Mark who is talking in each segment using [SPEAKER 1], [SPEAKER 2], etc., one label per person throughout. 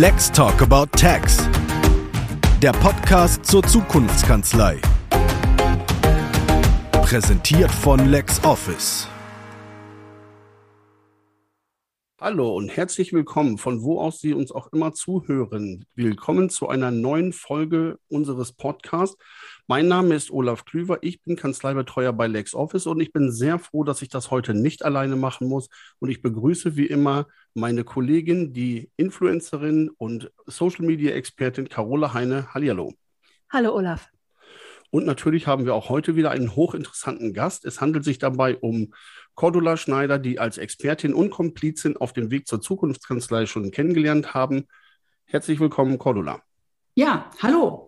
[SPEAKER 1] Let's Talk About Tax. Der Podcast zur Zukunftskanzlei. Präsentiert von LexOffice.
[SPEAKER 2] Hallo und herzlich willkommen, von wo aus Sie uns auch immer zuhören. Willkommen zu einer neuen Folge unseres Podcasts. Mein Name ist Olaf Klüver, ich bin Kanzleibetreuer bei LexOffice und ich bin sehr froh, dass ich das heute nicht alleine machen muss. Und ich begrüße wie immer meine Kollegin, die Influencerin und Social Media Expertin Carola Heine. Hallihallo.
[SPEAKER 3] Hallo Olaf.
[SPEAKER 2] Und natürlich haben wir auch heute wieder einen hochinteressanten Gast. Es handelt sich dabei um Cordula Schneider, die als Expertin und Komplizin auf dem Weg zur Zukunftskanzlei schon kennengelernt haben. Herzlich willkommen, Cordula.
[SPEAKER 3] Ja, hallo.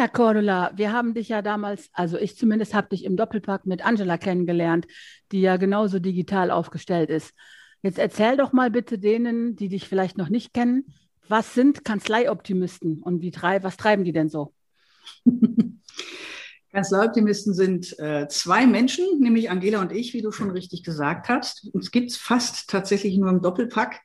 [SPEAKER 3] Ja, Cordula, wir haben dich ja damals, also ich zumindest habe dich im Doppelpack mit Angela kennengelernt, die ja genauso digital aufgestellt ist. Jetzt erzähl doch mal bitte denen, die dich vielleicht noch nicht kennen, was sind Kanzleioptimisten und wie trei was treiben die denn so?
[SPEAKER 4] Kanzleioptimisten sind äh, zwei Menschen, nämlich Angela und ich, wie du schon richtig gesagt hast. Uns gibt es fast tatsächlich nur im Doppelpack.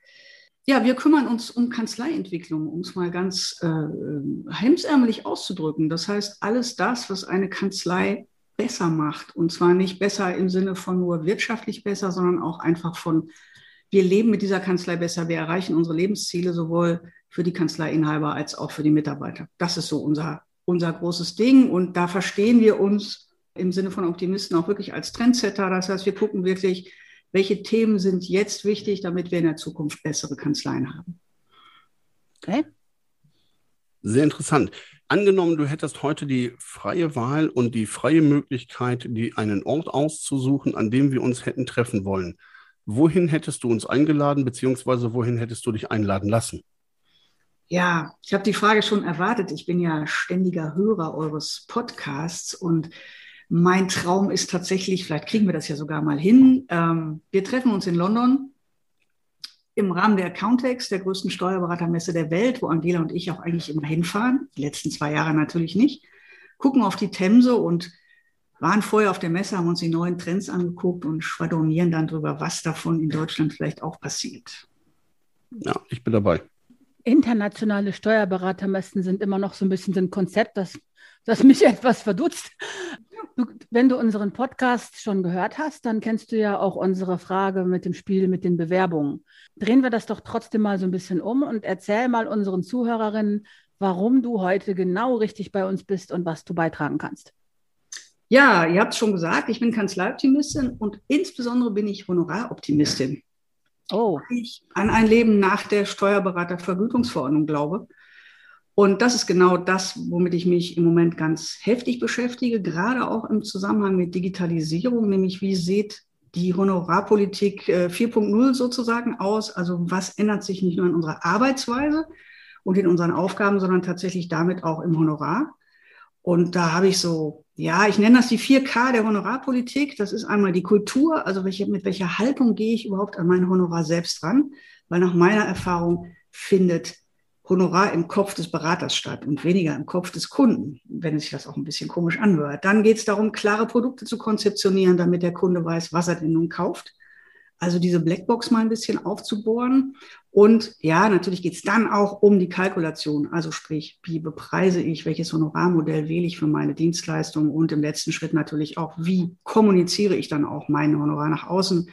[SPEAKER 4] Ja, wir kümmern uns um Kanzleientwicklung, um es mal ganz äh, hemsärmelig auszudrücken. Das heißt, alles das, was eine Kanzlei besser macht. Und zwar nicht besser im Sinne von nur wirtschaftlich besser, sondern auch einfach von, wir leben mit dieser Kanzlei besser, wir erreichen unsere Lebensziele sowohl für die Kanzleiinhaber als auch für die Mitarbeiter. Das ist so unser unser großes Ding. Und da verstehen wir uns im Sinne von Optimisten auch wirklich als Trendsetter. Das heißt, wir gucken wirklich, welche Themen sind jetzt wichtig, damit wir in der Zukunft bessere Kanzleien haben.
[SPEAKER 2] Okay. Sehr interessant. Angenommen, du hättest heute die freie Wahl und die freie Möglichkeit, die einen Ort auszusuchen, an dem wir uns hätten treffen wollen. Wohin hättest du uns eingeladen, beziehungsweise wohin hättest du dich einladen lassen?
[SPEAKER 4] Ja, ich habe die Frage schon erwartet. Ich bin ja ständiger Hörer eures Podcasts und mein Traum ist tatsächlich, vielleicht kriegen wir das ja sogar mal hin. Ähm, wir treffen uns in London im Rahmen der Accountex, der größten Steuerberatermesse der Welt, wo Angela und ich auch eigentlich immer hinfahren. Die letzten zwei Jahre natürlich nicht. Gucken auf die Themse und waren vorher auf der Messe, haben uns die neuen Trends angeguckt und schwadronieren dann darüber, was davon in Deutschland vielleicht auch passiert.
[SPEAKER 2] Ja, ich bin dabei
[SPEAKER 3] internationale Steuerberatermessen sind immer noch so ein bisschen so ein Konzept, das, das mich etwas verdutzt. Du, wenn du unseren Podcast schon gehört hast, dann kennst du ja auch unsere Frage mit dem Spiel mit den Bewerbungen. Drehen wir das doch trotzdem mal so ein bisschen um und erzähl mal unseren Zuhörerinnen, warum du heute genau richtig bei uns bist und was du beitragen kannst.
[SPEAKER 4] Ja, ihr habt es schon gesagt, ich bin Kanzleioptimistin und insbesondere bin ich Honoraroptimistin oh. ich an ein Leben nach der Steuerberatervergütungsverordnung glaube. Und das ist genau das, womit ich mich im Moment ganz heftig beschäftige, gerade auch im Zusammenhang mit Digitalisierung, nämlich wie sieht die Honorarpolitik 4.0 äh, sozusagen aus? Also was ändert sich nicht nur in unserer Arbeitsweise und in unseren Aufgaben, sondern tatsächlich damit auch im Honorar? Und da habe ich so ja, ich nenne das die 4K der Honorarpolitik. Das ist einmal die Kultur, also welche, mit welcher Haltung gehe ich überhaupt an mein Honorar selbst ran? Weil nach meiner Erfahrung findet Honorar im Kopf des Beraters statt und weniger im Kopf des Kunden, wenn sich das auch ein bisschen komisch anhört. Dann geht es darum, klare Produkte zu konzeptionieren, damit der Kunde weiß, was er denn nun kauft. Also diese Blackbox mal ein bisschen aufzubohren. Und ja, natürlich geht es dann auch um die Kalkulation. Also sprich, wie bepreise ich, welches Honorarmodell wähle ich für meine Dienstleistung und im letzten Schritt natürlich auch, wie kommuniziere ich dann auch mein Honorar nach außen.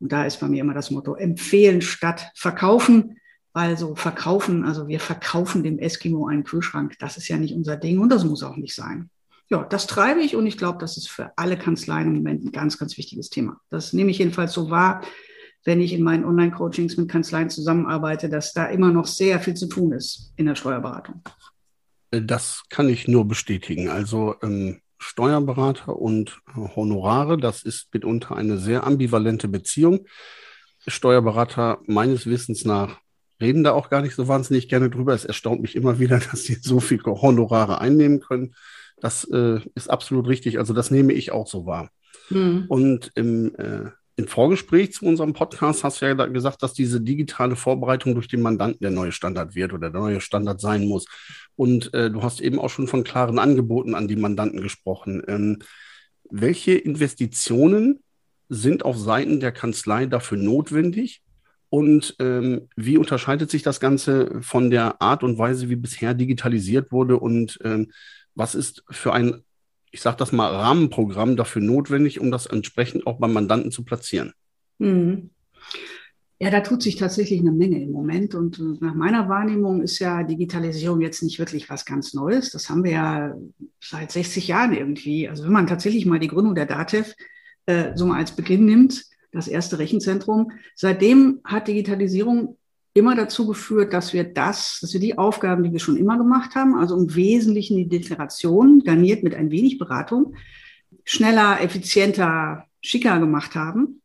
[SPEAKER 4] Und da ist bei mir immer das Motto, empfehlen statt verkaufen. Also verkaufen, also wir verkaufen dem Eskimo einen Kühlschrank. Das ist ja nicht unser Ding und das muss auch nicht sein ja, das treibe ich und ich glaube, das ist für alle Kanzleien im Moment ein ganz, ganz wichtiges Thema. Das nehme ich jedenfalls so wahr, wenn ich in meinen Online-Coachings mit Kanzleien zusammenarbeite, dass da immer noch sehr viel zu tun ist in der Steuerberatung.
[SPEAKER 2] Das kann ich nur bestätigen. Also ähm, Steuerberater und Honorare, das ist mitunter eine sehr ambivalente Beziehung. Steuerberater meines Wissens nach reden da auch gar nicht so wahnsinnig gerne drüber. Es erstaunt mich immer wieder, dass sie so viel Honorare einnehmen können. Das äh, ist absolut richtig. Also das nehme ich auch so wahr. Mhm. Und im, äh, im Vorgespräch zu unserem Podcast hast du ja gesagt, dass diese digitale Vorbereitung durch den Mandanten der neue Standard wird oder der neue Standard sein muss. Und äh, du hast eben auch schon von klaren Angeboten an die Mandanten gesprochen. Ähm, welche Investitionen sind auf Seiten der Kanzlei dafür notwendig, Und ähm, wie unterscheidet sich das Ganze von der Art und Weise, wie bisher digitalisiert wurde? Und ähm, was ist für ein, ich sage das mal, Rahmenprogramm dafür notwendig, um das entsprechend auch beim Mandanten zu platzieren? Mhm.
[SPEAKER 4] Ja, da tut sich tatsächlich eine Menge im Moment. Und äh, nach meiner Wahrnehmung ist ja Digitalisierung jetzt nicht wirklich was ganz Neues. Das haben wir ja seit 60 Jahren irgendwie. Also wenn man tatsächlich mal die Gründung der DATEV äh, so mal als Beginn nimmt, das erste Rechenzentrum, seitdem hat Digitalisierung immer dazu geführt, dass wir das, dass wir die Aufgaben, die wir schon immer gemacht haben, also im Wesentlichen die Deklaration, garniert mit ein wenig Beratung, schneller, effizienter, schicker gemacht haben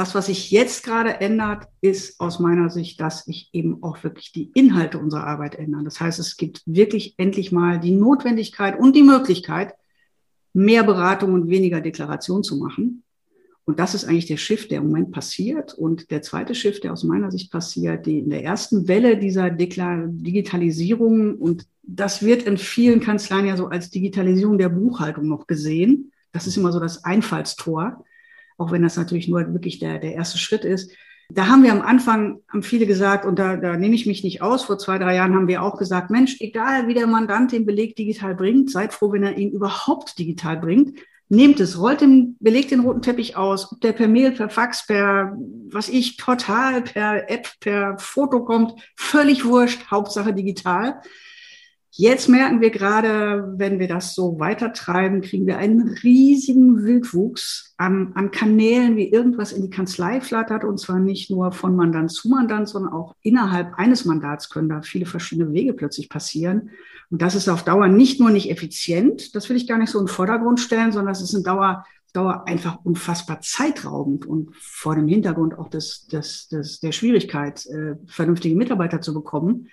[SPEAKER 4] das, was sich jetzt gerade ändert, ist aus meiner Sicht, dass sich eben auch wirklich die Inhalte unserer Arbeit ändern. Das heißt, es gibt wirklich endlich mal die Notwendigkeit und die Möglichkeit, mehr Beratung und weniger Deklaration zu machen. Und das ist eigentlich der Shift, der im Moment passiert. Und der zweite Shift, der aus meiner Sicht passiert, die in der ersten Welle dieser Deklar Digitalisierung, und das wird in vielen Kanzleien ja so als Digitalisierung der Buchhaltung noch gesehen. Das ist immer so das Einfallstor auch wenn das natürlich nur wirklich der, der erste Schritt ist. Da haben wir am Anfang, haben viele gesagt, und da, da nehme ich mich nicht aus, vor zwei, drei Jahren haben wir auch gesagt, Mensch, egal wie der Mandant den Beleg digital bringt, seid froh, wenn er ihn überhaupt digital bringt. Nehmt es, rollt den, belegt den roten Teppich aus, ob der per Mail, per Fax, per, was ich, Portal, per App, per Foto kommt, völlig wurscht, Hauptsache digital. Jetzt merken wir gerade, wenn wir das so weitertreiben, kriegen wir einen riesigen Wildwuchs an, an Kanälen, wie irgendwas in die Kanzlei flattert. Und zwar nicht nur von Mandant zu Mandant, sondern auch innerhalb eines Mandats können da viele verschiedene Wege plötzlich passieren. Und das ist auf Dauer nicht nur nicht effizient, das will ich gar nicht so in den Vordergrund stellen, sondern es ist in Dauer, Dauer einfach unfassbar zeitraubend und vor dem Hintergrund auch des, des, des, der Schwierigkeit, äh, vernünftige Mitarbeiter zu bekommen,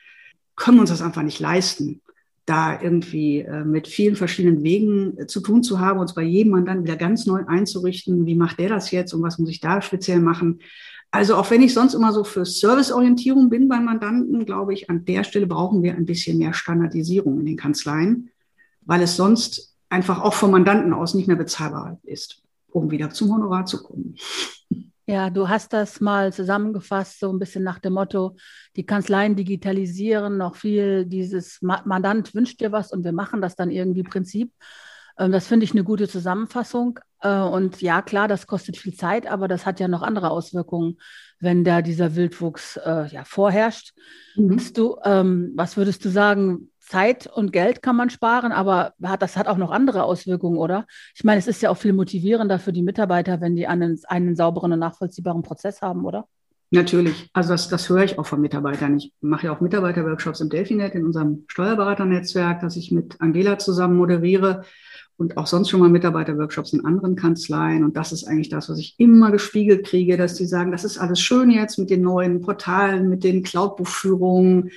[SPEAKER 4] können wir uns das einfach nicht leisten da irgendwie äh, mit vielen verschiedenen Wegen äh, zu tun zu haben, uns bei jedem Mandanten wieder ganz neu einzurichten. Wie macht der das jetzt und was muss ich da speziell machen? Also auch wenn ich sonst immer so für Serviceorientierung bin beim Mandanten, glaube ich, an der Stelle brauchen wir ein bisschen mehr Standardisierung in den Kanzleien, weil es sonst einfach auch vom Mandanten aus nicht mehr bezahlbar ist, um wieder zum Honorar zu kommen.
[SPEAKER 3] Ja, du hast das mal zusammengefasst, so ein bisschen nach dem Motto, die Kanzleien digitalisieren noch viel, dieses Mandant wünscht dir was und wir machen das dann irgendwie Prinzip. Ähm, das finde ich eine gute Zusammenfassung. Äh, und ja, klar, das kostet viel Zeit, aber das hat ja noch andere Auswirkungen, wenn da dieser Wildwuchs äh, ja, vorherrscht. Mhm. Du, ähm, was würdest du sagen, Zeit und Geld kann man sparen, aber das hat auch noch andere Auswirkungen, oder? Ich meine, es ist ja auch viel motivierender für die Mitarbeiter, wenn die einen, einen sauberen und nachvollziehbaren Prozess haben, oder?
[SPEAKER 4] Natürlich. Also das, das höre ich auch von Mitarbeitern. Ich mache ja auch Mitarbeiterworkshops im Delfinet, in unserem Steuerberaternetzwerk, das ich mit Angela zusammen moderiere und auch sonst schon mal Mitarbeiterworkshops in anderen Kanzleien. Und das ist eigentlich das, was ich immer gespiegelt kriege, dass die sagen, das ist alles schön jetzt mit den neuen Portalen, mit den Cloud-Buchführungen,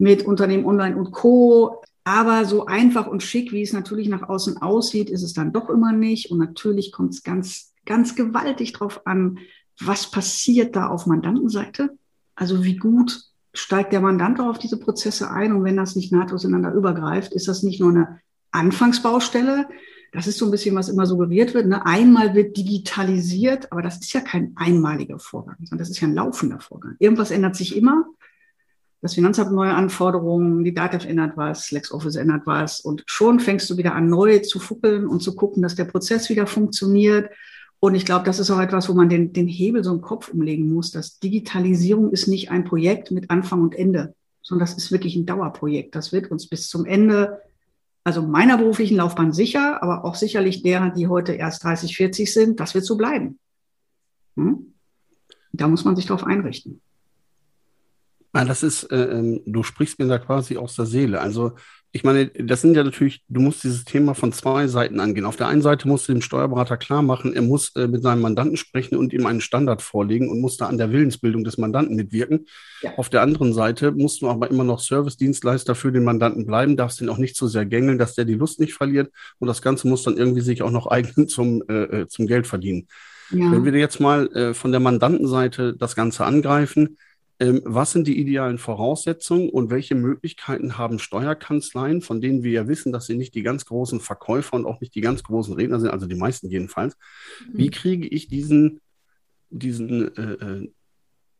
[SPEAKER 4] mit Unternehmen Online und Co. Aber so einfach und schick, wie es natürlich nach außen aussieht, ist es dann doch immer nicht. Und natürlich kommt es ganz, ganz gewaltig drauf an, was passiert da auf Mandantenseite. Also wie gut steigt der Mandant auf diese Prozesse ein? Und wenn das nicht nahtlos ineinander übergreift, ist das nicht nur eine Anfangsbaustelle. Das ist so ein bisschen, was immer suggeriert wird. Ne? Einmal wird digitalisiert, aber das ist ja kein einmaliger Vorgang, sondern das ist ja ein laufender Vorgang. Irgendwas ändert sich immer das Finanzamt neue Anforderungen, die DATEV ändert was, LexOffice ändert was und schon fängst du wieder an, neu zu fuckeln und zu gucken, dass der Prozess wieder funktioniert. Und ich glaube, das ist auch etwas, wo man den, den Hebel so im Kopf umlegen muss, dass Digitalisierung ist nicht ein Projekt mit Anfang und Ende, sondern das ist wirklich ein Dauerprojekt. Das wird uns bis zum Ende, also meiner beruflichen Laufbahn sicher, aber auch sicherlich derer, die heute erst 30, 40 sind, das wird so bleiben. Hm? Da muss man sich darauf einrichten.
[SPEAKER 2] Ja, das ist, äh, ähm, du sprichst mir da quasi aus der Seele. Also, ich meine, das sind ja natürlich, du musst dieses Thema von zwei Seiten angehen. Auf der einen Seite musst du dem Steuerberater klar machen, er muss äh, mit seinem Mandanten sprechen und ihm einen Standard vorlegen und muss da an der Willensbildung des Mandanten mitwirken. Ja. Auf der anderen Seite musst du aber immer noch Service-Dienstleister für den Mandanten bleiben, darfst ihn auch nicht zu so sehr gängeln, dass der die Lust nicht verliert. Und das Ganze muss dann irgendwie sich auch noch eignen zum, äh, äh, zum Geld verdienen. Ja. Wenn wir jetzt mal äh, von der Mandantenseite das Ganze angreifen, was sind die idealen Voraussetzungen und welche Möglichkeiten haben Steuerkanzleien, von denen wir ja wissen, dass sie nicht die ganz großen Verkäufer und auch nicht die ganz großen Redner sind, also die meisten jedenfalls. Mhm. Wie kriege ich diesen, diesen äh, äh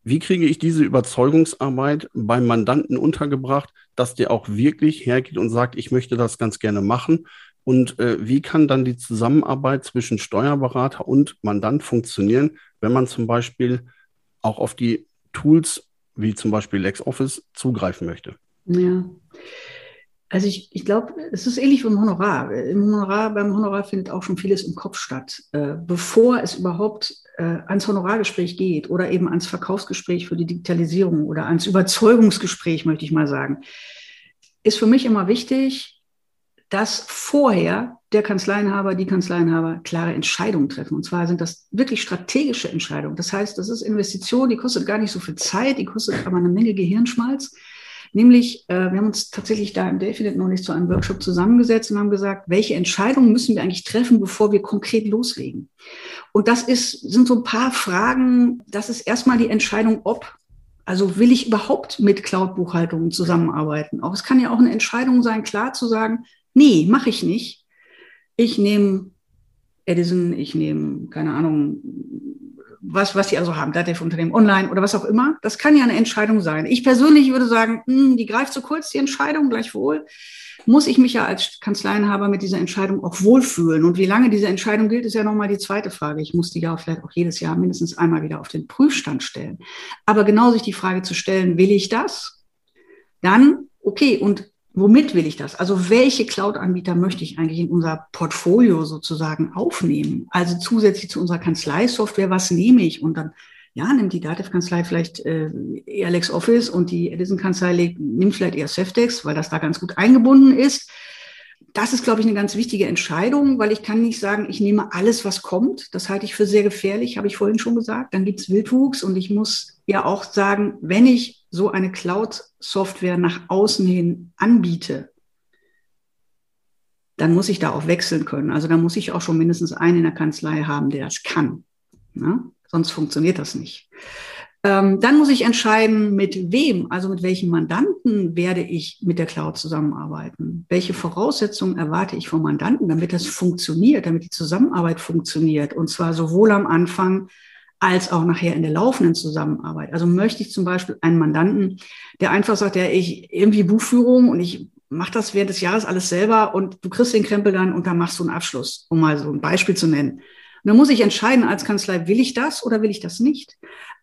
[SPEAKER 2] Wie kriege ich diese Überzeugungsarbeit beim Mandanten untergebracht, dass der auch wirklich hergeht und sagt, ich möchte das ganz gerne machen? Und äh, wie kann dann die Zusammenarbeit zwischen Steuerberater und Mandant funktionieren, wenn man zum Beispiel auch auf die Tools wie zum Beispiel LexOffice zugreifen möchte?
[SPEAKER 4] Ja. Also ich, ich glaube, es ist ähnlich wie im Honorar. Im Honorar, beim Honorar findet auch schon vieles im Kopf statt. Äh, bevor es überhaupt äh, ans Honorargespräch geht oder eben ans Verkaufsgespräch für die Digitalisierung oder ans Überzeugungsgespräch, möchte ich mal sagen, ist für mich immer wichtig, dass vorher der Kanzleienhaber, die Kanzleienhaber klare Entscheidungen treffen. Und zwar sind das wirklich strategische Entscheidungen. Das heißt, das ist Investition, die kostet gar nicht so viel Zeit, die kostet aber eine Menge Gehirnschmalz. Nämlich, äh, wir haben uns tatsächlich da im Delphinet noch nicht zu einem Workshop zusammengesetzt und haben gesagt, welche Entscheidungen müssen wir eigentlich treffen, bevor wir konkret loslegen? Und das ist, sind so ein paar Fragen. Das ist erstmal die Entscheidung, ob also will ich überhaupt mit Cloud-Buchhaltungen zusammenarbeiten? Auch es kann ja auch eine Entscheidung sein, klar zu sagen, nee, mache ich nicht. Ich nehme Edison, ich nehme, keine Ahnung, was, was sie also haben, Datev-Unternehmen online oder was auch immer. Das kann ja eine Entscheidung sein. Ich persönlich würde sagen, mh, hm, die greift zu kurz, die Entscheidung, gleichwohl muss ich mich ja als Kanzleienhaber mit dieser Entscheidung auch wohlfühlen. Und wie lange diese Entscheidung gilt, ist ja nochmal die zweite Frage. Ich muss die ja vielleicht auch jedes Jahr mindestens einmal wieder auf den Prüfstand stellen. Aber genau sich die Frage zu stellen, will ich das? Dann, okay, und womit will ich das? Also welche Cloud-Anbieter möchte ich eigentlich in unser Portfolio sozusagen aufnehmen? Also zusätzlich zu unserer Kanzleisoftware, was nehme ich? Und dann, ja, nimmt die Dativ-Kanzlei vielleicht äh, eher LexOffice und die Edison-Kanzlei nimmt vielleicht eher Safdex, weil das da ganz gut eingebunden ist. Das ist, glaube ich, eine ganz wichtige Entscheidung, weil ich kann nicht sagen, ich nehme alles, was kommt. Das halte ich für sehr gefährlich, habe ich vorhin schon gesagt. Dann gibt es Wildwuchs und ich muss ja auch sagen, wenn ich so eine Cloud-Software nach außen hin anbiete, dann muss ich da auch wechseln können. Also da muss ich auch schon mindestens einen in der Kanzlei haben, der das kann. Ja? Sonst funktioniert das nicht. Ähm, dann muss ich entscheiden, mit wem, also mit welchen Mandanten werde ich mit der Cloud zusammenarbeiten. Welche Voraussetzungen erwarte ich vom Mandanten, damit das funktioniert, damit die Zusammenarbeit funktioniert. Und zwar sowohl am Anfang als auch nachher in der laufenden Zusammenarbeit. Also möchte ich zum Beispiel einen Mandanten, der einfach sagt, ja, ich irgendwie Buchführung und ich mache das während des Jahres alles selber und du kriegst den Krempel dann und dann machst du einen Abschluss, um mal so ein Beispiel zu nennen. Und dann muss ich entscheiden als Kanzlei, will ich das oder will ich das nicht?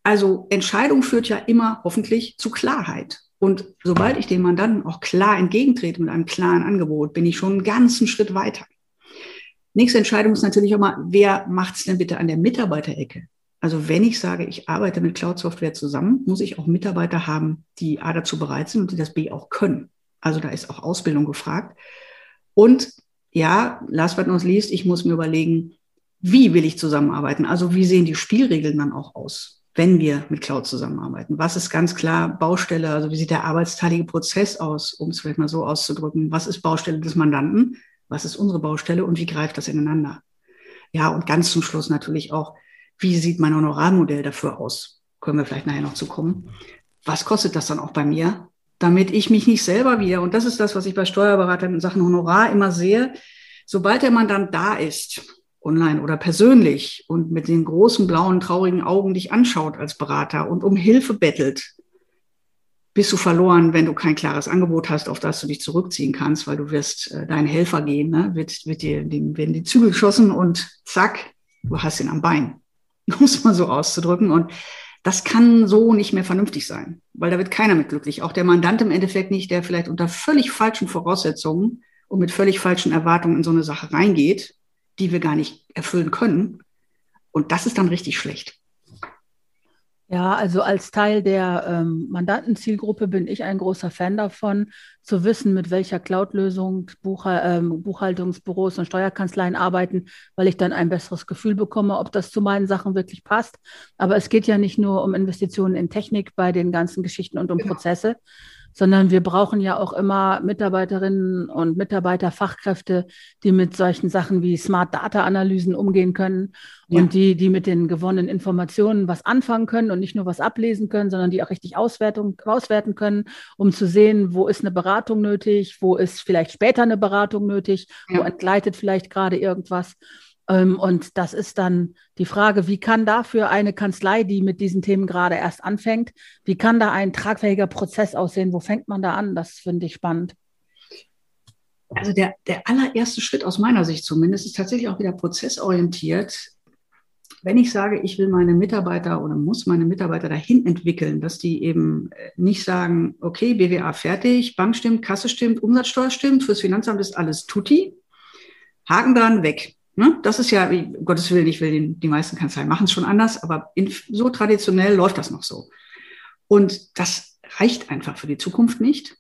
[SPEAKER 4] Also Entscheidung führt ja immer hoffentlich zu Klarheit. Und sobald ich dem Mandanten auch klar entgegentrete mit einem klaren Angebot, bin ich schon einen ganzen Schritt weiter. Nächste Entscheidung ist natürlich auch mal, wer macht es denn bitte an der Mitarbeiterecke? Also wenn ich sage, ich arbeite mit Cloud-Software zusammen, muss ich auch Mitarbeiter haben, die A dazu bereit sind und die das B auch können. Also da ist auch Ausbildung gefragt. Und ja, last but not least, ich muss mir überlegen, wie will ich zusammenarbeiten? Also wie sehen die Spielregeln dann auch aus, wenn wir mit Cloud zusammenarbeiten? Was ist ganz klar Baustelle? Also wie sieht der arbeitsteilige Prozess aus, um es vielleicht mal so auszudrücken? Was ist Baustelle des Mandanten? Was ist unsere Baustelle und wie greift das ineinander? Ja, und ganz zum Schluss natürlich auch, wie sieht mein Honorarmodell dafür aus? Können wir vielleicht nachher noch zu kommen. Was kostet das dann auch bei mir? Damit ich mich nicht selber wieder, und das ist das, was ich bei Steuerberatern in Sachen Honorar immer sehe, sobald der Mandant da ist, online oder persönlich und mit den großen blauen, traurigen Augen dich anschaut als Berater und um Hilfe bettelt, bist du verloren, wenn du kein klares Angebot hast, auf das du dich zurückziehen kannst, weil du wirst äh, deinen Helfer gehen, ne? wird, wird dir, dem werden die Zügel geschossen und zack, du hast ihn am Bein. um es mal so auszudrücken. Und das kann so nicht mehr vernünftig sein, weil da wird keiner mit glücklich. Auch der Mandant im Endeffekt nicht, der vielleicht unter völlig falschen Voraussetzungen und mit völlig falschen Erwartungen in so eine Sache reingeht, die wir gar nicht erfüllen können. Und das ist dann richtig schlecht.
[SPEAKER 3] Ja, also als Teil der ähm, Mandantenzielgruppe bin ich ein großer Fan davon, zu wissen, mit welcher Cloud-Lösung Buchhal ähm, Buchhaltungsbüros und Steuerkanzleien arbeiten, weil ich dann ein besseres Gefühl bekomme, ob das zu meinen Sachen wirklich passt. Aber es geht ja nicht nur um Investitionen in Technik bei den ganzen Geschichten und um genau. Prozesse, sondern wir brauchen ja auch immer Mitarbeiterinnen und Mitarbeiter, Fachkräfte, die mit solchen Sachen wie Smart Data Analysen umgehen können ja. und die, die mit den gewonnenen Informationen was anfangen können und nicht nur was ablesen können, sondern die auch richtig Auswertung, auswerten können, um zu sehen, wo ist eine Beratung nötig, wo ist vielleicht später eine Beratung nötig, ja. wo entgleitet vielleicht gerade irgendwas. Ähm, und das ist dann die Frage, wie kann dafür eine Kanzlei, die mit diesen Themen gerade erst anfängt, wie kann da ein tragfähiger Prozess aussehen? Wo fängt man da an? Das finde ich spannend.
[SPEAKER 4] Also der, der allererste Schritt aus meiner Sicht zumindest ist tatsächlich auch wieder prozessorientiert. Wenn ich sage, ich will meine Mitarbeiter oder muss meine Mitarbeiter dahin entwickeln, dass die eben äh, nicht sagen, okay, BWA fertig, Bank stimmt, Kasse stimmt, Umsatzsteuer stimmt, fürs Finanzamt ist alles tutti, Haken dran, weg. Ne? Das ist ja, um Gottes Willen, ich will den, die meisten Kanzleien machen es schon anders, aber in, so traditionell läuft das noch so. Und das reicht einfach für die Zukunft nicht.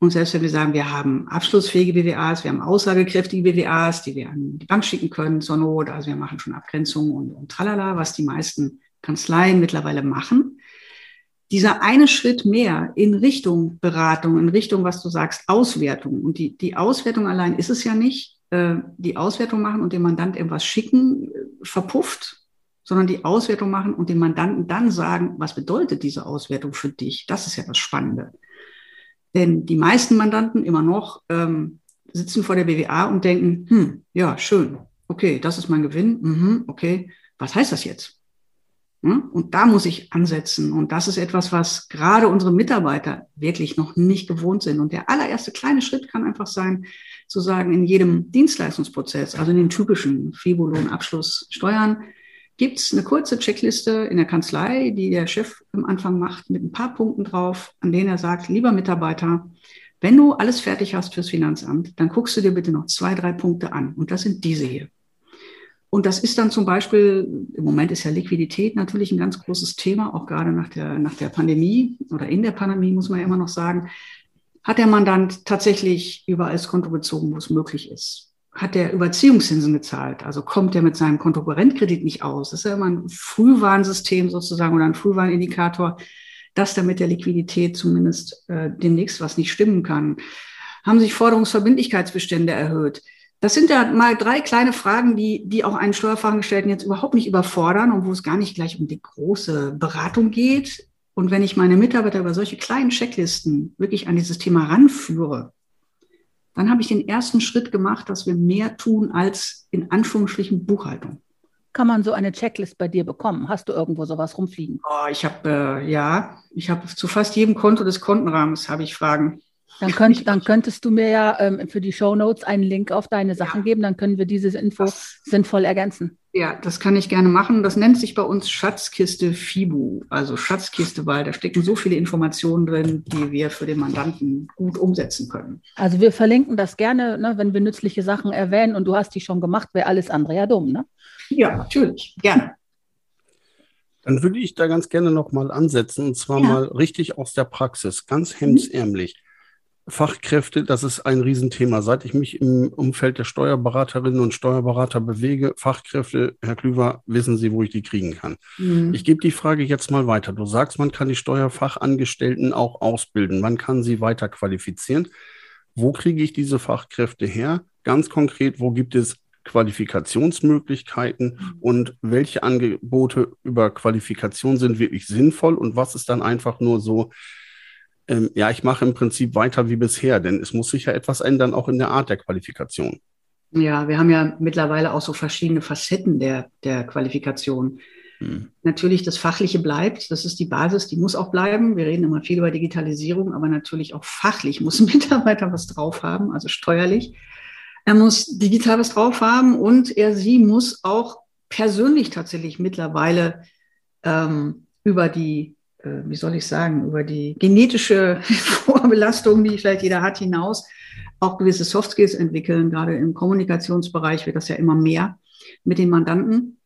[SPEAKER 4] Und selbst wenn wir sagen, wir haben abschlussfähige BWAs, wir haben aussagekräftige BWAs, die wir an die Bank schicken können zur Not, also wir machen schon Abgrenzungen und, und tralala, was die meisten Kanzleien mittlerweile machen. Dieser eine Schritt mehr in Richtung Beratung, in Richtung, was du sagst, Auswertung. Und die, die Auswertung allein ist es ja nicht, äh, die Auswertung machen und dem Mandant irgendwas schicken, äh, verpufft, sondern die Auswertung machen und dem Mandanten dann sagen, was bedeutet diese Auswertung für dich? Das ist ja das Spannende. Denn die meisten Mandanten immer noch ähm, sitzen vor der BWA und denken, hm, ja, schön, okay, das ist mein Gewinn, mhm, okay, was heißt das jetzt? Und da muss ich ansetzen. Und das ist etwas, was gerade unsere Mitarbeiter wirklich noch nicht gewohnt sind. Und der allererste kleine Schritt kann einfach sein, zu sagen, in jedem Dienstleistungsprozess, also in den typischen FIBO-Lohn, Abschluss, Steuern, gibt es eine kurze Checkliste in der Kanzlei, die der Chef am Anfang macht, mit ein paar Punkten drauf, an denen er sagt, lieber Mitarbeiter, wenn du alles fertig hast fürs Finanzamt, dann guckst du dir bitte noch zwei, drei Punkte an. Und das sind diese hier. Und das ist dann zum Beispiel, im Moment ist ja Liquidität natürlich ein ganz großes Thema, auch gerade nach der, nach der Pandemie oder in der Pandemie, muss man ja immer noch sagen, hat der Mandant tatsächlich überall das Konto gezogen, wo es möglich ist hat der Überziehungszinsen gezahlt. Also kommt er mit seinem Kontokorrentkredit nicht aus. Das ist ja immer ein Frühwarnsystem sozusagen oder ein Frühwarnindikator, dass da mit der Liquidität zumindest äh, demnächst was nicht stimmen kann. Haben sich Forderungsverbindlichkeitsbestände erhöht? Das sind ja mal drei kleine Fragen, die, die auch einen Steuerfachangestellten jetzt überhaupt nicht überfordern und wo es gar nicht gleich um die große Beratung geht. Und wenn ich meine Mitarbeiter über solche kleinen Checklisten wirklich an dieses Thema ranführe, dann habe ich den ersten Schritt gemacht, dass wir mehr tun als in Anführungsstrichen Buchhaltung.
[SPEAKER 3] Kann man so eine Checklist bei dir bekommen? Hast du irgendwo sowas rumfliegen?
[SPEAKER 4] Oh, ich habe äh, ja, ich habe zu fast jedem Konto des Kontenrahmens habe ich Fragen.
[SPEAKER 3] Dann, könnt, dann könntest du mir ja ähm, für die Show Notes einen Link auf deine Sachen ja. geben, dann können wir diese Info das, sinnvoll ergänzen.
[SPEAKER 4] Ja, das kann ich gerne machen. Das nennt sich bei uns Schatzkiste FIBU, also Schatzkiste, weil da stecken so viele Informationen drin, die wir für den Mandanten gut umsetzen können.
[SPEAKER 3] Also wir verlinken das gerne, ne, wenn wir nützliche Sachen erwähnen und du hast die schon gemacht, wäre alles andere ja dumm, ne?
[SPEAKER 4] Ja, natürlich, gerne.
[SPEAKER 2] Dann würde ich da ganz gerne nochmal ansetzen, und zwar ja. mal richtig aus der Praxis, ganz hemdsärmlich. Fachkräfte, das ist ein Riesenthema. Seit ich mich im Umfeld der Steuerberaterinnen und Steuerberater bewege, Fachkräfte, Herr Klüver, wissen Sie, wo ich die kriegen kann. Mhm. Ich gebe die Frage jetzt mal weiter. Du sagst, man kann die Steuerfachangestellten auch ausbilden. Man kann sie weiter qualifizieren. Wo kriege ich diese Fachkräfte her? Ganz konkret, wo gibt es Qualifikationsmöglichkeiten mhm. und welche Angebote über Qualifikation sind wirklich sinnvoll und was ist dann einfach nur so, ähm, ja, ich mache im Prinzip weiter wie bisher, denn es muss sich ja etwas ändern, auch in der Art der Qualifikation.
[SPEAKER 4] Ja, wir haben ja mittlerweile auch so verschiedene Facetten der, der Qualifikation. Hm. Natürlich, das Fachliche bleibt, das ist die Basis, die muss auch bleiben. Wir reden immer viel über Digitalisierung, aber natürlich auch fachlich muss ein Mitarbeiter was drauf haben, also steuerlich. Er muss digital was drauf haben und er, sie muss auch persönlich tatsächlich mittlerweile ähm, über die wie soll ich sagen, über die genetische Vorbelastung, die vielleicht jeder hat, hinaus auch gewisse Soft Skills entwickeln. Gerade im Kommunikationsbereich wird das ja immer mehr mit den Mandanten.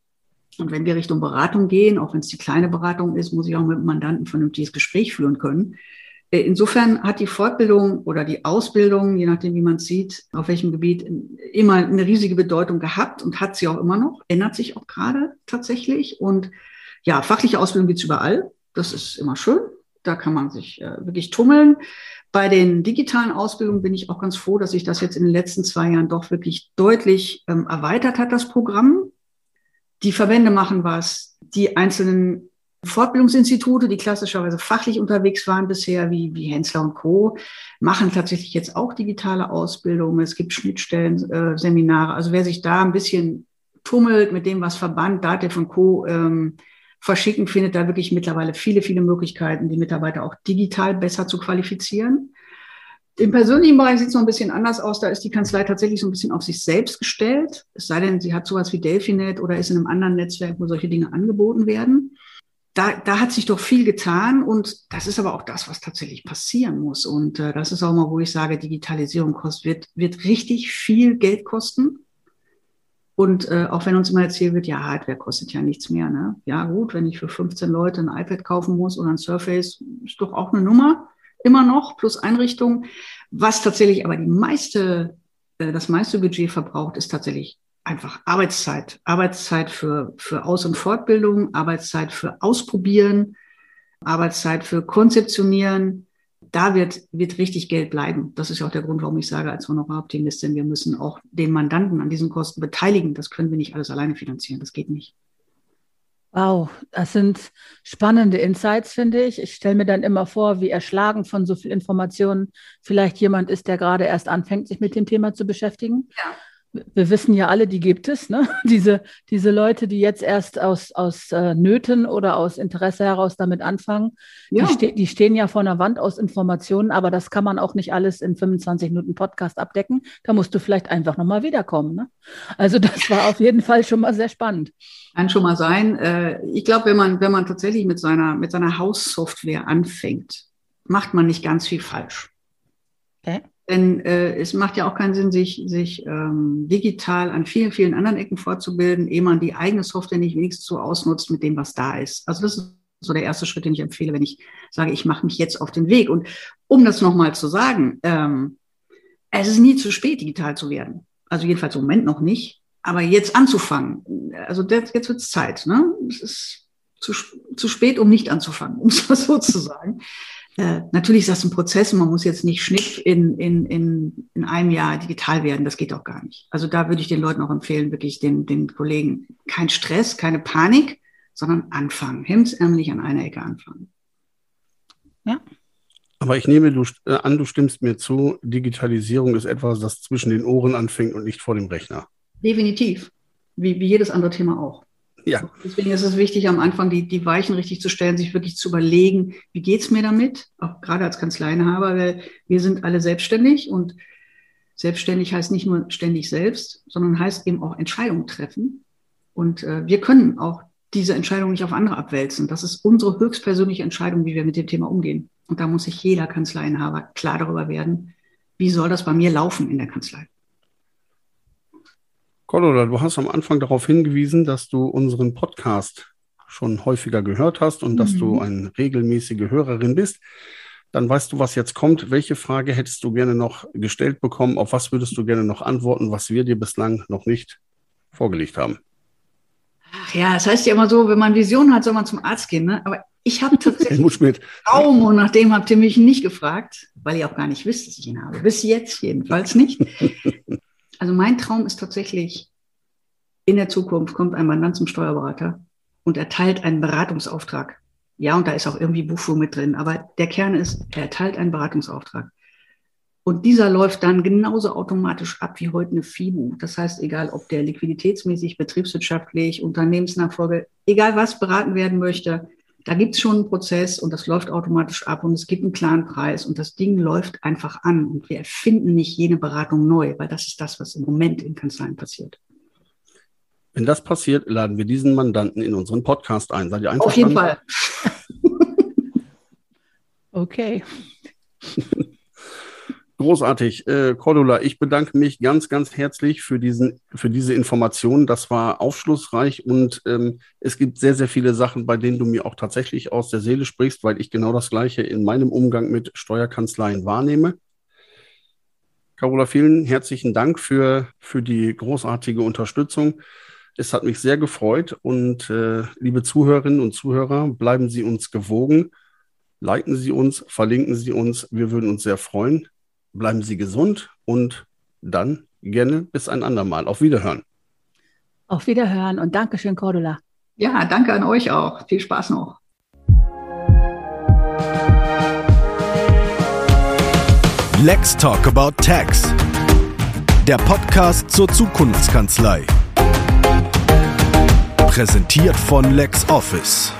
[SPEAKER 4] Und wenn wir Richtung Beratung gehen, auch wenn es die kleine Beratung ist, muss ich auch mit dem Mandanten vernünftiges Gespräch führen können. Äh, insofern hat die Fortbildung oder die Ausbildung, je nachdem, wie man sieht, auf welchem Gebiet, immer eine riesige Bedeutung gehabt und hat sie auch immer noch, ändert sich auch gerade tatsächlich. Und ja, fachliche Ausbildung gibt es überall. Das ist immer schön. Da kann man sich äh, wirklich tummeln. Bei den digitalen Ausbildungen bin ich auch ganz froh, dass sich das jetzt in den letzten zwei Jahren doch wirklich deutlich ähm, erweitert hat, das Programm. Die Verbände machen was. Die einzelnen Fortbildungsinstitute, die klassischerweise fachlich unterwegs waren bisher, wie, wie Hensler und Co., machen tatsächlich jetzt auch digitale Ausbildungen. Es gibt Schnittstellen, äh, Seminare. Also wer sich da ein bisschen tummelt, mit dem, was Verband, Datev und Co. Ähm, verschicken, findet da wirklich mittlerweile viele, viele Möglichkeiten, die Mitarbeiter auch digital besser zu qualifizieren. Im persönlichen Bereich sieht es noch ein bisschen anders aus. Da ist die Kanzlei tatsächlich so ein bisschen auf sich selbst gestellt. Es sei denn, sie hat sowas wie Delphinet oder ist in einem anderen Netzwerk, wo solche Dinge angeboten werden. Da, da hat sich doch viel getan und das ist aber auch das, was tatsächlich passieren muss. Und äh, das ist auch mal, wo ich sage, Digitalisierung kostet, wird, wird richtig viel Geld kosten. Und äh, auch wenn uns immer erzählt wird, ja, Hardware kostet ja nichts mehr. Ne? Ja gut, wenn ich für 15 Leute ein iPad kaufen muss oder ein Surface, ist doch auch eine Nummer immer noch, plus Einrichtung. Was tatsächlich aber die meiste, äh, das meiste Budget verbraucht, ist tatsächlich einfach Arbeitszeit. Arbeitszeit für, für Aus- und Fortbildung, Arbeitszeit für Ausprobieren, Arbeitszeit für Konzeptionieren. Da wird, wird richtig Geld bleiben. Das ist ja auch der Grund, warum ich sage, als Honoraroptimistin, wir müssen auch den Mandanten an diesen Kosten beteiligen. Das können wir nicht alles alleine finanzieren. Das geht nicht.
[SPEAKER 3] Wow, das sind spannende Insights, finde ich. Ich stelle mir dann immer vor, wie erschlagen von so viel Informationen vielleicht jemand ist, der gerade erst anfängt, sich mit dem Thema zu beschäftigen. Ja wir wissen ja alle, die gibt es, ne? diese, diese Leute, die jetzt erst aus, aus äh, Nöten oder aus Interesse heraus damit anfangen, ja. die, ste die stehen ja vor einer Wand aus Informationen, aber das kann man auch nicht alles in 25 Minuten Podcast abdecken. Da musst du vielleicht einfach nochmal wiederkommen. Ne? Also das war auf jeden Fall schon mal sehr spannend.
[SPEAKER 4] Kann schon mal sein. Äh, ich glaube, wenn man, wenn man tatsächlich mit seiner, mit seiner Haussoftware anfängt, macht man nicht ganz viel falsch. Okay. Denn äh, es macht ja auch keinen Sinn, sich, sich ähm, digital an vielen, vielen anderen Ecken fortzubilden, ehe man die eigene Software nicht wenigstens so ausnutzt mit dem, was da ist. Also das ist so der erste Schritt, den ich empfehle, wenn ich sage, ich mache mich jetzt auf den Weg. Und um das nochmal zu sagen, ähm, es ist nie zu spät, digital zu werden. Also jedenfalls im Moment noch nicht. Aber jetzt anzufangen, also jetzt wird es Zeit. Ne? Es ist zu, zu spät, um nicht anzufangen, um es mal so zu sagen. Äh, natürlich ist das ein Prozess und man muss jetzt nicht schnipp in, in, in, in einem Jahr digital werden. Das geht auch gar nicht. Also da würde ich den Leuten auch empfehlen, wirklich den, den Kollegen, kein Stress, keine Panik, sondern anfangen. Hemdsärmlich an einer Ecke anfangen.
[SPEAKER 2] Ja. Aber ich nehme du, äh, an, du stimmst mir zu, Digitalisierung ist etwas, das zwischen den Ohren anfängt und nicht vor dem Rechner.
[SPEAKER 4] Definitiv. Wie, wie jedes andere Thema auch. Ja. Deswegen ist es wichtig, am Anfang die, die Weichen richtig zu stellen, sich wirklich zu überlegen, wie geht es mir damit, auch gerade als Kanzleienhaber, weil wir sind alle selbstständig und selbstständig heißt nicht nur ständig selbst, sondern heißt eben auch Entscheidungen treffen. Und äh, wir können auch diese Entscheidung nicht auf andere abwälzen. Das ist unsere höchstpersönliche Entscheidung, wie wir mit dem Thema umgehen. Und da muss sich jeder Kanzleienhaber klar darüber werden, wie soll das bei mir laufen in der Kanzlei.
[SPEAKER 2] Cordula, du hast am Anfang darauf hingewiesen, dass du unseren Podcast schon häufiger gehört hast und mhm. dass du mhm. eine regelmäßige Hörerin bist. Dann weißt du, was jetzt kommt. Welche Frage hättest du gerne noch gestellt bekommen? Auf was würdest du gerne noch antworten, was wir dir bislang noch nicht vorgelegt haben?
[SPEAKER 4] Ach ja, es das heißt ja immer so, wenn man Visionen hat, soll man zum Arzt gehen. Ne? Aber ich habe tatsächlich Traum und nach dem habt ihr mich nicht gefragt, weil ihr auch gar nicht wisst, dass ich ihn habe. Bis jetzt jedenfalls nicht. Also mein Traum ist tatsächlich, in der Zukunft kommt ein Mandant zum Steuerberater und erteilt einen Beratungsauftrag. Ja, und da ist auch irgendwie Buchführung mit drin, aber der Kern ist, er erteilt einen Beratungsauftrag. Und dieser läuft dann genauso automatisch ab wie heute eine FIBU. Das heißt, egal ob der liquiditätsmäßig, betriebswirtschaftlich, Unternehmensnachfolge, egal was beraten werden möchte, da gibt es schon einen Prozess und das läuft automatisch ab und es gibt einen klaren Preis und das Ding läuft einfach an und wir erfinden nicht jene Beratung neu, weil das ist das, was im Moment in Kanzleien passiert.
[SPEAKER 2] Wenn das passiert, laden wir diesen Mandanten in unseren Podcast ein. Seid ihr
[SPEAKER 4] einfach Auf jeden Fall.
[SPEAKER 3] okay.
[SPEAKER 2] Großartig. Äh, Cordula, ich bedanke mich ganz, ganz herzlich für, diesen, für diese Informationen. Das war aufschlussreich und ähm, es gibt sehr, sehr viele Sachen, bei denen du mir auch tatsächlich aus der Seele sprichst, weil ich genau das Gleiche in meinem Umgang mit Steuerkanzleien wahrnehme. Carola, vielen herzlichen Dank für, für die großartige Unterstützung. Es hat mich sehr gefreut und äh, liebe Zuhörerinnen und Zuhörer, bleiben Sie uns gewogen. Liken Sie uns, verlinken Sie uns. Wir würden uns sehr freuen bleiben Sie gesund und dann gerne bis ein andermal. Auf Wiederhören.
[SPEAKER 3] Auf Wiederhören und Dankeschön, Cordula.
[SPEAKER 4] Ja, danke an euch auch. Viel Spaß noch.
[SPEAKER 1] Let's Talk About Tax. Der Podcast zur Zukunftskanzlei. Präsentiert von LexOffice.